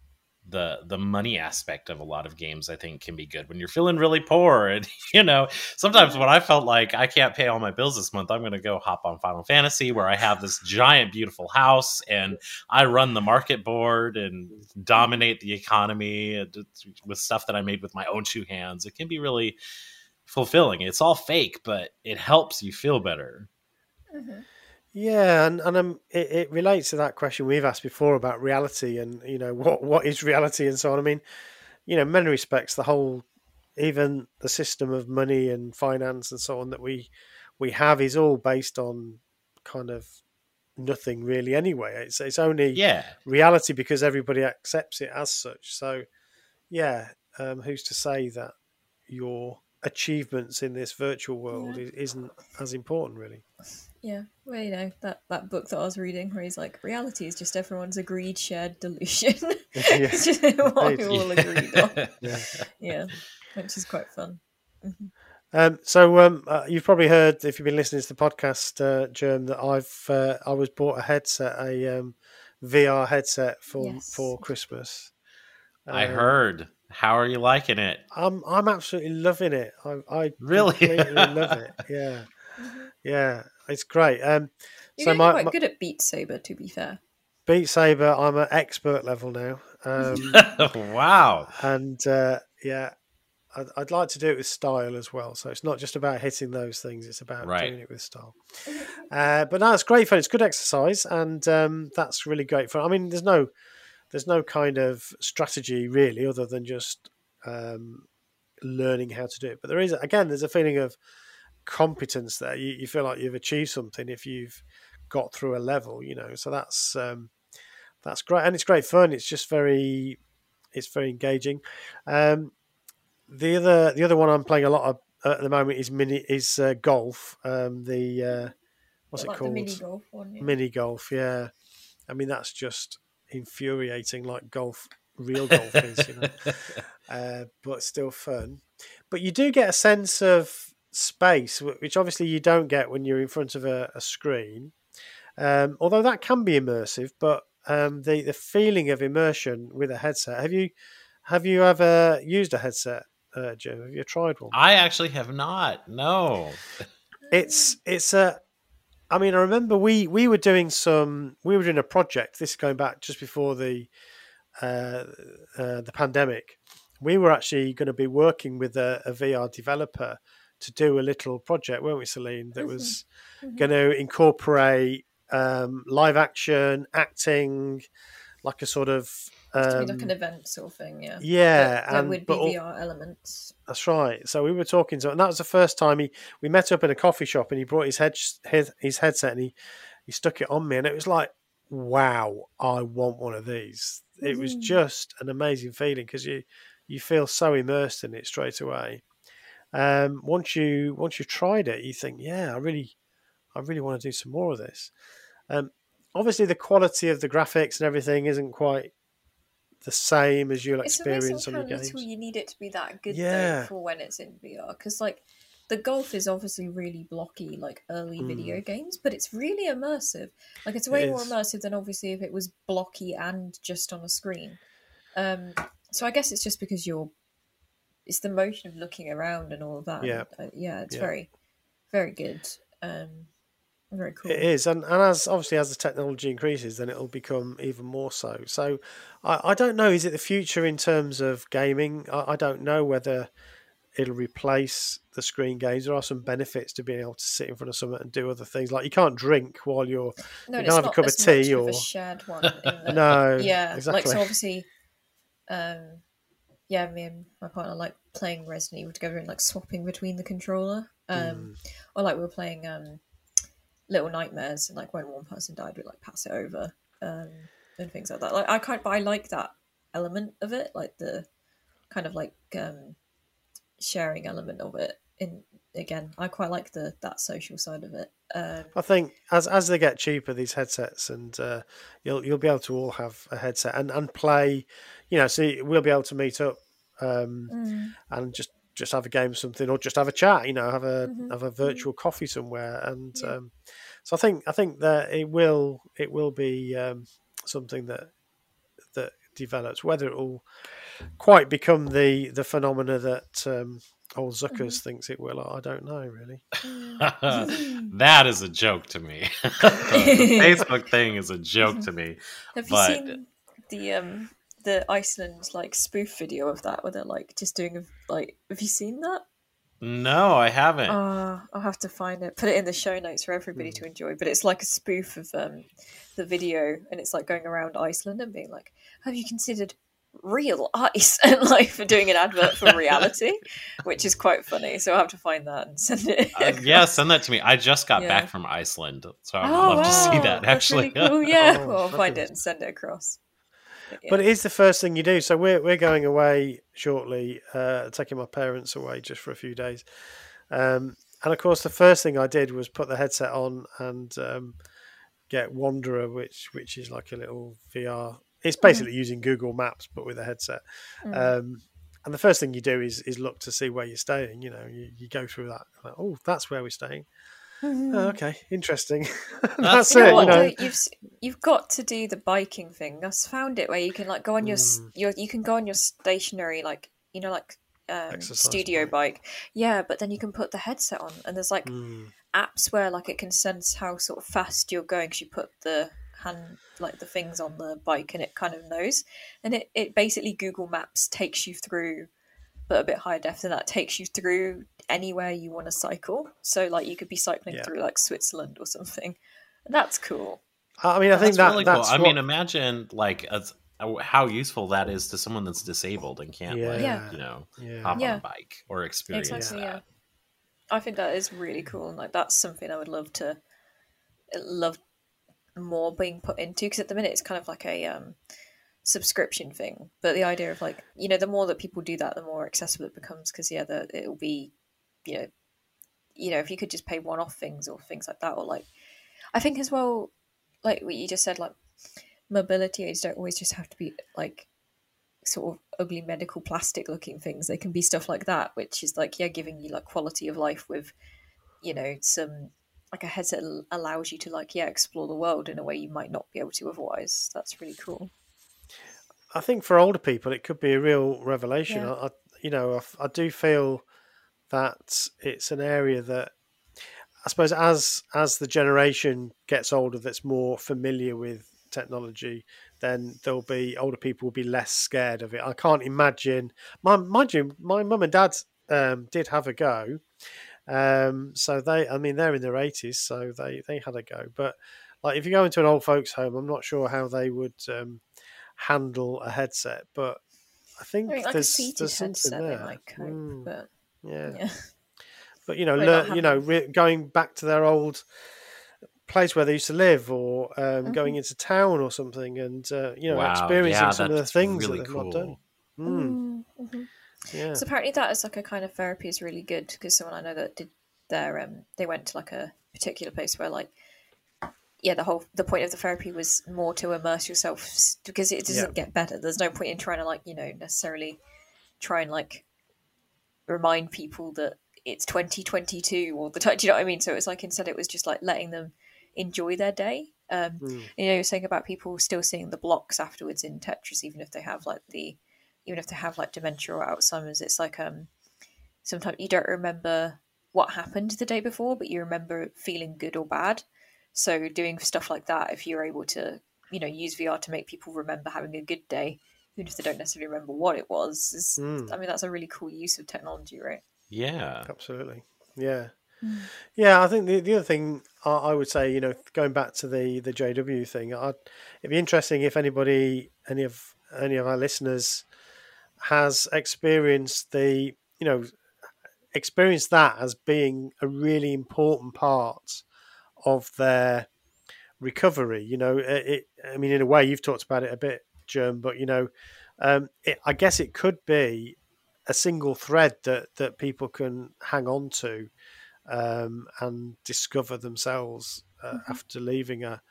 the the money aspect of a lot of games i think can be good when you're feeling really poor. And you know sometimes when i felt like i can't pay all my bills this month i'm going to go hop on final fantasy where i have this giant beautiful house and i run the market board and dominate the economy with stuff that i made with my own two hands. It can be really fulfilling. It's all fake but it helps you feel better. Mhm. Yeah, and and um, it, it relates to that question we've asked before about reality and you know what what is reality and so on. I mean, you know, in many respects, the whole even the system of money and finance and so on that we we have is all based on kind of nothing really. Anyway, it's it's only yeah reality because everybody accepts it as such. So, yeah, um, who's to say that your achievements in this virtual world Yeah. is, isn't as important, really? Yeah, well, you know that that book that I was reading, where he's like, reality is just everyone's agreed shared delusion. it's just what we all agreed on. Yeah. Yeah, which is quite fun. Um, so um, uh, you've probably heard if you've been listening to the podcast, uh, Germ, that I've uh, I was bought a headset, a um, VR headset for Yes. for Christmas. I Um, heard. How are you liking it? I'm I'm absolutely loving it. I, I Really? love it. Yeah, yeah, it's great. Um, You're so getting my, quite my good at Beat Saber, to be fair. Beat Saber, I'm at expert level now. Um, wow. and uh, yeah, I'd, I'd like to do it with style as well. So it's not just about hitting those things; it's about Right. doing it with style. Uh, but no, it's great fun. It's good exercise, and um, that's really great fun. I mean, there's no, there's no kind of strategy really, other than just um, learning how to do it. But there is again, there's a feeling of competence there. You, you feel like you've achieved something if you've got through a level, you know. So that's um, that's great, and it's great fun. It's just very, it's very engaging. Um, the other the other one I'm playing a lot of at the moment is mini is uh, golf. Um, the uh, what's it called? mini golf one. Yeah. Mini golf. Yeah, I mean that's just infuriating, like golf, real golf is, you know. Uh, but still fun. But you do get a sense of space, which obviously you don't get when you're in front of a, a screen. Um, although that can be immersive, but um, the the feeling of immersion with a headset. Have you have you ever used a headset, uh, Jim? Have you tried one? I actually have not. No. it's it's a i mean i remember we we were doing some we were doing a project this is going back just before the uh, uh the pandemic we were actually going to be working with a, a vr developer to do a little project weren't we celine that was Mhm. going to incorporate um live action acting like a sort of to um, be like an event sort of thing, yeah. yeah there and would be VR elements. that's right. So we were talking to, and that was the first time he we met up in a coffee shop, and he brought his head his, his headset, and he he stuck it on me, and it was like, wow, I want one of these. It was Mhm. just an amazing feeling because you you feel so immersed in it straight away. Um, once you once you've tried it, you think, yeah, I really I really want to do some more of this. Um, obviously, the quality of the graphics and everything isn't quite the same as you'll It's experience on your games. you need it to be that good Yeah. though for when it's in VR. Because like the golf is obviously really blocky, like early video games, but it's really immersive. Like it's way Mm. It more immersive than obviously if it was blocky and just on a screen. Um, so I guess it's just because you're, it's the motion of looking around and all of that. Yeah. uh, yeah, it's Yeah. very, very good. Um, very cool. It is, and, and as obviously as the technology increases, then it'll become even more so. So, I, I don't know. Is it the future in terms of gaming? I, I don't know whether it'll replace the screen games. There are some benefits to being able to sit in front of someone and do other things. Like you can't drink while you're No, You can have a cup of tea of or- a shared one. In the, no, yeah, exactly. like so obviously, um, yeah, me and my partner like playing Resident Evil together and like swapping between the controller. Mm. Um, or like we were playing um, Little Nightmares, and like when one person died, we like pass it over, um, and things like that. Like I can't, but I like that element of it, like the kind of like um, sharing element of it. In again, I quite like the that social side of it. Um, I think as as they get cheaper, these headsets, and uh, you'll you'll be able to all have a headset and, and play. You know, so we'll be able to meet up um, mm, and just just have a game or something, or just have a chat. You know, have a Mhm, have a virtual coffee somewhere, and Yeah. um, so I think I think that it will it will be um, something that that develops. Whether it will quite become the the phenomena that um, old Zuckers thinks it will, I don't know really. that is a joke to me. the Facebook thing is a joke to me. Have you seen the um the Iceland like spoof video of that where they're like just doing a, like have you seen that? No, I haven't. Uh, I'll have to find it. Put it in the show notes for everybody to enjoy. But it's like a spoof of um the video and it's like going around Iceland and being like, Have you considered real ice and like for doing an advert for reality? Which is quite funny. So I'll have to find that and send it. Uh, yeah, send that to me. I just got Yeah. back from Iceland, so I would Oh, love to see that. Actually, really cool. Yeah, Oh, well, I'll find it and send it across. But, yeah. But it is the first thing you do. So we're we're going away shortly, uh, taking my parents away just for a few days. Um, and of course, the first thing I did was put the headset on and um, get Wanderer, which which is like a little VR. It's basically using Google Maps but with a headset. Mm. Um, and the first thing you do is is look to see where you're staying. You know, you, you go through that. Like, oh, that's where we're staying. Oh, okay, interesting. That's That's You know it. You what? know, though? You've s- you've got to do the biking thing. I've found it where you can like go on your Mm. your you can go on your stationary like you know like um, Exercise studio bike. Yeah, but then you can put the headset on, and there's like Mm, apps where like it can sense how sort of fast you're going because you put the hand like the things on the bike and it kind of knows and it, it basically google maps takes you through but a bit higher def than that takes you through anywhere you want to cycle so like you could be cycling Yeah. through like switzerland or something and that's cool I mean, I think that's that really that's cool. I mean, imagine like as, how useful that is to someone that's disabled and can't like Yeah. you know yeah. hop on a bike or experience exactly yeah that. i think that is really cool and like that's something i would love to love more being put into because at the minute it's kind of like a um subscription thing. But the idea of like you know the more that people do that the more accessible it becomes because yeah the, it'll be you know you know if you could just pay one-off things or things like that or like i think as well like what you just said like mobility aids don't always just have to be like sort of ugly medical plastic looking things. They can be stuff like that which is like yeah giving you like quality of life with you know some like a headset allows you to like yeah explore the world in a way you might not be able to otherwise that's really cool I think for older people, it could be a real revelation. Yeah. I, I, you know, I do feel that it's an area that I suppose as as the generation gets older, that's more familiar with technology, then there'll be older people will be less scared of it. I can't imagine. My, mind you, my mum and dad um, did have a go. Um, so they, I mean, they're in their eighties, so they they had a go. But like, if you go into an old folks' home, I'm not sure how they would um, handle a headset. But I think I mean, like there's seated there's something headset there. they might cope Mm, but yeah. yeah but you know, Might learn, you know, re- going back to their old place where they used to live, or um, Mm-hmm. going into town or something, and uh, you know, Wow, experiencing yeah, some of the things really that they've cool. not done. Mm, Mhm. Yeah. So apparently that is like a kind of therapy is really good because someone I know that did their um they went to like a particular place where like yeah the whole the point of the therapy was more to immerse yourself because it doesn't get better. There's no point in trying to like you know necessarily try and like remind people that it's 2022 or the time. Do you know what I mean? So it's like instead it was just like letting them enjoy their day. Um, Mm. you know, you're saying about people still seeing the blocks afterwards in Tetris, even if they have like the, even if they have like dementia or Alzheimer's. It's like um, sometimes you don't remember what happened the day before, but you remember feeling good or bad. So doing stuff like that, if you're able to, you know, use VR to make people remember having a good day, even if they don't necessarily remember what it was, is, Mm. I mean, that's a really cool use of technology, right? Yeah. Absolutely. Yeah. Yeah, I think the, the other thing I, I would say, you know, going back to the the JW thing, I'd, it'd be interesting if anybody, any of any of our listeners, has experienced the, you know, experienced that as being a really important part of their recovery. You know, it, it I mean, in a way, you've talked about it a bit, Germ, but you know, um, it, I guess it could be a single thread that that people can hang on to um, and discover themselves uh, after leaving a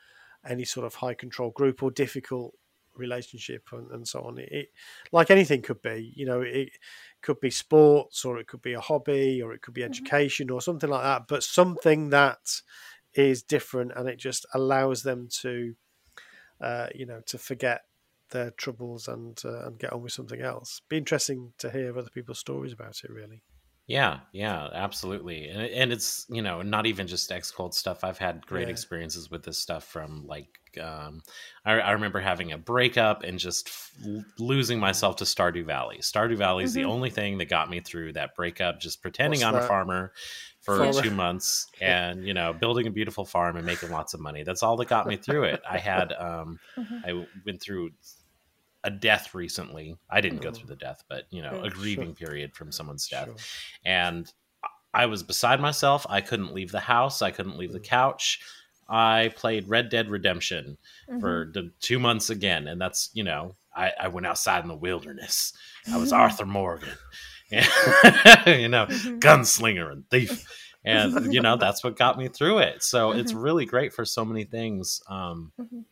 any sort of high control group or difficult relationship and, and so on. It, it like anything could be, you know, it could be sports or it could be a hobby or it could be education or something like that, but something that is different and it just allows them to, uh, you know, to forget their troubles and uh, and get on with something else. Be interesting to hear other people's stories about it. Really, Yeah, yeah, absolutely. And, and it's, you know, not even just ex cult stuff. I've had great Yeah. experiences with this stuff from like, um, I, I remember having a breakup and just f- losing myself to Stardew Valley. Stardew Valley is the only thing that got me through that breakup, just pretending What's I'm a farmer for Farmer. two months and, you know, building a beautiful farm and making lots of money. That's all that got me through it. I had, um, I went through a death recently. I didn't go through the death, but, you know, Mm, a grieving period from someone's death Sure. and I was beside myself. I couldn't leave the house. I couldn't leave the couch. I played Red Dead Redemption for the two months again, and that's you know I, I went outside in the wilderness. I was Arthur Morgan, and, you know, gunslinger and thief, and you know that's what got me through it. So it's really great for so many things. Um, Mhm.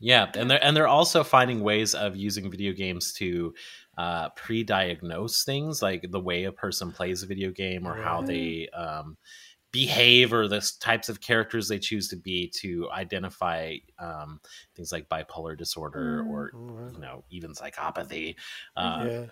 Yeah, and they're and they're also finding ways of using video games to uh, pre-diagnose things, like the way a person plays a video game or how they um, behave or the types of characters they choose to be to identify um, things like bipolar disorder Mm. or you know even psychopathy uh, yeah.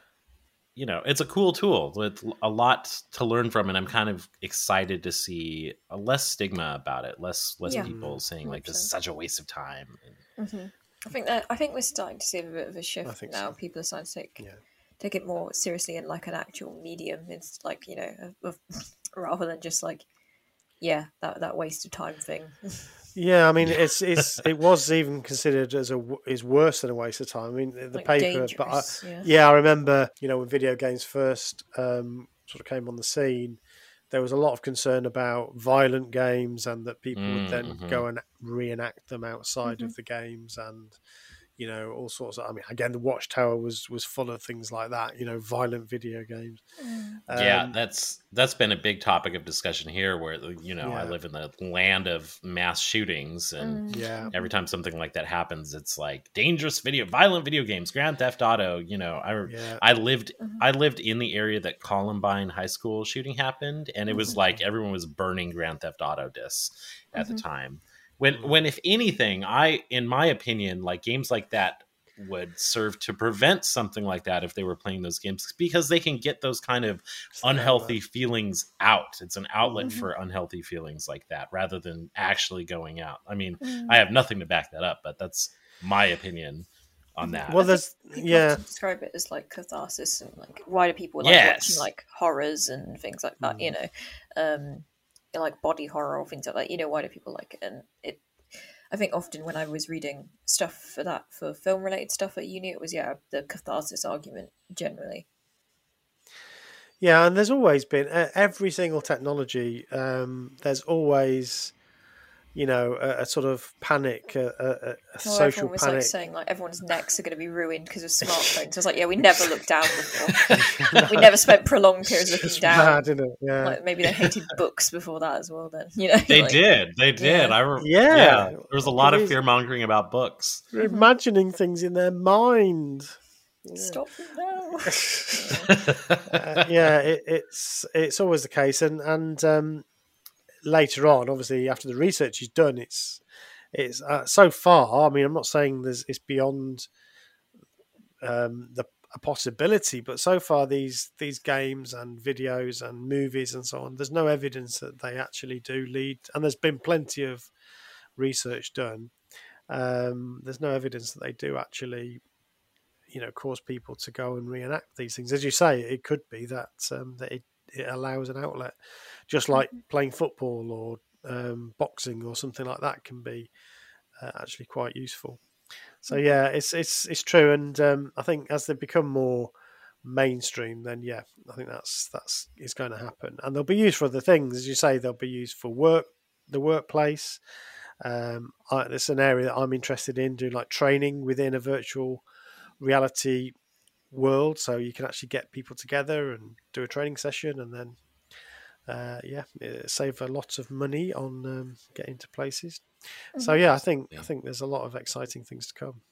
You know it's a cool tool with a lot to learn from and i'm kind of excited to see a less stigma about it less less Yeah. people saying like this is such a waste of time hmm I think that I think we're starting to see a bit of a shift now. so. People are starting to take Yeah. take it more seriously in like an actual medium. It's like you know, of, of, rather than just like yeah, that that waste of time thing. Yeah, I mean, it's it's it was even considered as a w- is worse than a waste of time. I mean, the like paper, but I, yeah. yeah, I remember, you know, when video games first um, sort of came on the scene, there was a lot of concern about violent games and that people would then Mm, mhm. go and reenact them outside Mm-hmm. of the games and you know all sorts of. I mean, again, the Watchtower was was full of things like that. You know, violent video games. yeah Um, that's that's been a big topic of discussion here where you know i live in the land of mass shootings and Mm. yeah, every time something like that happens it's like dangerous video violent video games grand theft auto you know i yeah, i lived Mhm. i lived in the area that columbine high school shooting happened and it was Mhm. like everyone was burning grand theft auto discs at Mhm. the time when Mhm. when if anything i in my opinion like games like that would serve to prevent something like that if they were playing those games because they can get those kind of unhealthy feelings out. It's an outlet Mhm. for unhealthy feelings like that rather than actually going out. I mean, Mm. I have nothing to back that up, but that's my opinion on that. Well, I there's yeah, describe it as like catharsis and like why do people like Yes. watching like horrors and things like that? You know, um, like body horror or things like that. You know, why do people like it? And it, I think often when I was reading stuff for that for film related stuff at uni, it was yeah the catharsis argument generally. Yeah, and there's always been every single technology. Um, there's always, you know, a, a sort of panic, a, a, a Well, social everyone was panic. like saying like everyone's necks are going to be ruined because of smartphones. I was like, yeah, we never looked down before. we never spent prolonged periods looking it's down. mad, isn't it? Yeah, Like maybe they hated books before that as well. Then you know They like- did. They did. Yeah. I re- Yeah. yeah. There was a lot It of fear mongering about books. They're imagining things in their mind. Stop now. uh, yeah, it, it's it's always the case, and and um, later on, obviously after the research is done, it's it's uh, so far. I mean, I'm not saying there's it's beyond um, the a possibility, but so far these these games and videos and movies and so on, there's no evidence that they actually do lead, and there's been plenty of research done. Um, there's no evidence that they do actually you know cause people to go and reenact these things as you say it could be that um, that it, it allows an outlet. Just like playing football or um, boxing or something like that can be uh, actually quite useful. So yeah it's it's it's true. And um, i think as they become more mainstream then yeah i think that's that's is going to happen. And they'll be used for other things. As you say they'll be used for work the workplace. Um, I, it's an area that i'm interested in doing like training within a virtual reality world so you can actually get people together and do a training session and then uh, yeah save a lot of money on um, getting to places so yeah i think i think there's a lot of exciting things to come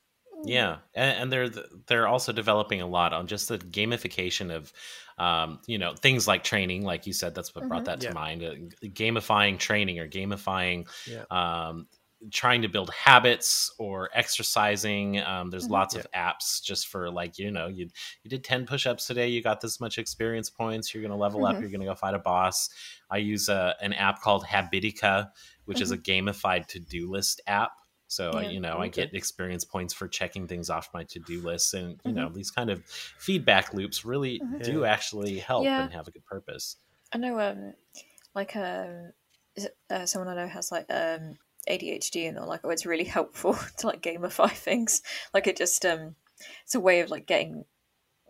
Yeah, and, and they're they're also developing a lot on just the gamification of, um, you know, things like training. Like you said, that's what brought that to Yeah. mind. Uh, gamifying training or gamifying, Yeah. um, trying to build habits or exercising. Um, there's Mhm. lots of apps just for like you know you you did ten push-ups today. You got this much experience points. You're gonna level up. Mhm. You're gonna go fight a boss. I use a, an app called Habitica, which is a gamified to-do list app. So Yeah, you know, I okay. get experience points for checking things off my to-do list, and you know, these kind of feedback loops really Mhm. do actually help Yeah. and have a good purpose. I know, um, like um, uh, someone I know has like um ADHD, and they're like, oh, it's really helpful to like gamify things. Like it just um, it's a way of like getting,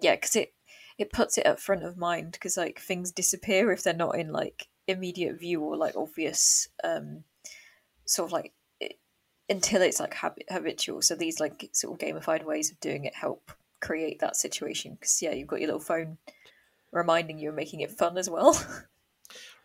yeah, because it it puts it at front of mind because like things disappear if they're not in like immediate view or like obvious um, sort of like it, until it's like habit habitual. So these like sort of gamified ways of doing it help create that situation because yeah, you've got your little phone reminding you and making it fun as well.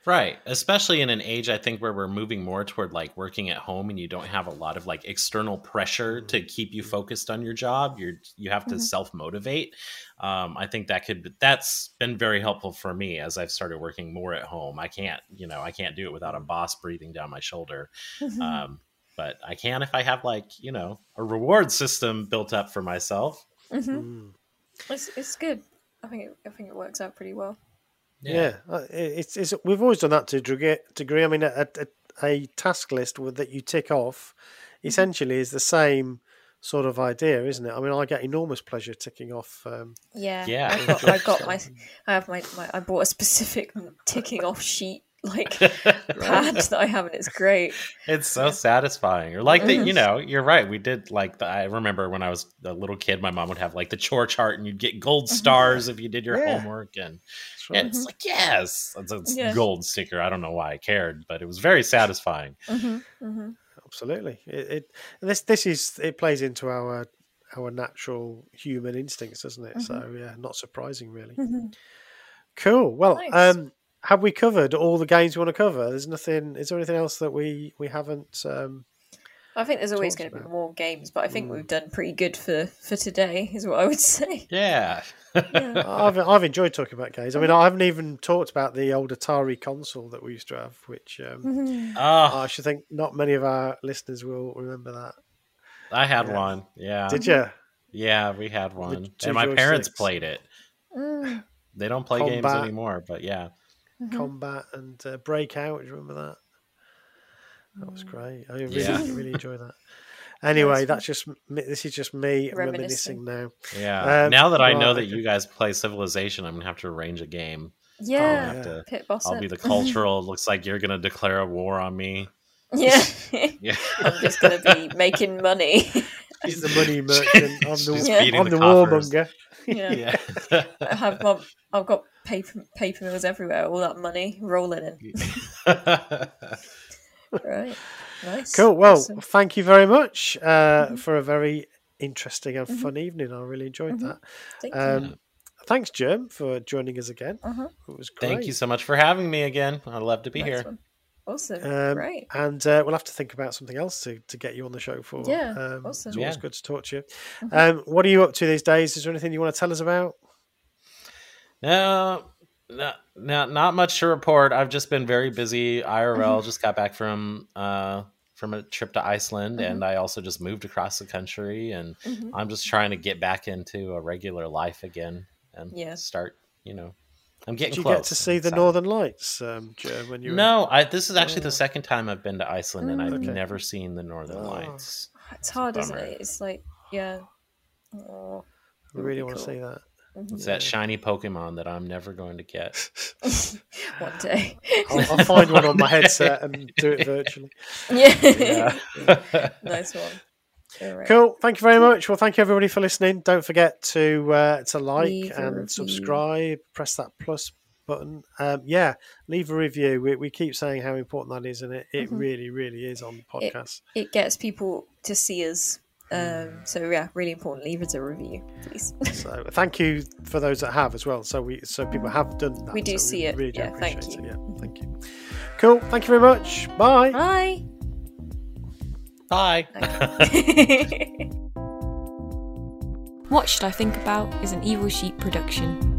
Right. Especially in an age, I think, where we're moving more toward like working at home and you don't have a lot of like external pressure to keep you focused on your job. You're, you have to Mhm. self motivate. Um, I think that could, that's been very helpful for me as I've started working more at home. I can't, you know, I can't do it without a boss breathing down my shoulder. Mhm. Um, but I can if I have like, you know, a reward system built up for myself. Mhm. Mm. It's it's good. I think it, I think it works out pretty well. Yeah, uh, it- it's, it's we've always done that to a degree. degree. I mean, a, a, a task list that you tick off essentially is the same sort of idea, isn't it? I mean, I get enormous pleasure ticking off. Um, Yeah, Yeah. I got, I got my, I have my, my, I bought a specific ticking off sheet like pad that I have, and it's great. It's so satisfying. Or like that, you Mhm. know, you're right. We did like the, I remember when I was a little kid, my mom would have like the chore chart and you'd get gold Mhm. stars if you did your Yeah. homework. And that's right. it's like, yes, it's a Yeah. gold sticker. I don't know why I cared, but it was very satisfying. hmm hmm Absolutely. It, it this this is it plays into our our natural human instincts, doesn't it? So yeah, not surprising really. hmm Cool. Well, Nice. um, have we covered all the games we want to cover? There's nothing. Is there anything else that we we haven't? Um, I think there's always going to be more games, but I think Mm. we've done pretty good for for today. Is what I would say. Yeah. Yeah. I've I've enjoyed talking about games. I mean, I haven't even talked about the old Atari console that we used to have, which um, oh, I should think not many of our listeners will remember that. I had Yeah. one. Yeah. Did you? Yeah, we had one. And my parents joysticks. played it. Mm. They don't play games anymore, but yeah. Mhm. Combat and uh, Breakout. Do you remember that? That was great. I really, Yeah. really enjoy that. Anyway, that's just me, this is just me Reminiscing. reminiscing now. Yeah. Um, now that I know right, that you guys play Civilization, I'm going to have to arrange a game. Yeah. I'll have to Pit boss. I'll it. be the cultural. looks like you're gonna declare a war on me. yeah. Yeah, I'm just going to be making money. He's the money merchant. I'm the, Yeah. feeding I'm the the warmonger. yeah. yeah. I have my, I've got paper paper mills everywhere. All that money rolling in. Right. Nice. Cool. Well, Awesome. thank you very much uh, Mhm. for a very interesting and Mhm. fun evening. I really enjoyed Mhm. that. Thank you. Um, Thanks, Jim, for joining us again. Uh-huh. It was great. Thank you so much for having me again. I'd love to be Nice here. one. Awesome. Um, Great. And uh, we'll have to think about something else to, to get you on the show for. Yeah, um, awesome. It's always Yeah. good to talk to you. Mhm. Um, what are you up to these days? Is there anything you want to tell us about? No, not, not not much to report. I've just been very busy. IRL just got back from uh from a trip to Iceland, Mhm. and I also just moved across the country, and Mhm. I'm just trying to get back into a regular life again and Yeah. start. You know, I'm getting Did you close. get to see the. Northern Lights, um, Germ, when you were... No, I, this is actually Oh. the second time I've been to Iceland, and I've Mm. Okay. never seen the Northern Oh. Lights. It's hard, isn't it? It's like, yeah. Oh, I really Really want to cool. see that. Mhm. It's that shiny Pokemon that I'm never going to get. One day. I'll, I'll find one on my headset and do it virtually. yeah. Yeah. nice one. All right. Cool. Thank you very much. Well, thank you everybody for listening. Don't forget to uh, to like Leave and subscribe. Press that plus button. Um, yeah, leave a review. We, we keep saying how important that is, and it, it Mhm. really, really is on the podcast. It gets people to see us. Um, so yeah, really important. Leave us a review, please. So thank you for those that have as well. So we so people have done that. We do so see it. Really do Yeah, thank appreciate you. it. Yeah, thank you. Cool. Thank you very much. Bye. Bye. Bye. what Should I Think About is an Evil Sheep production.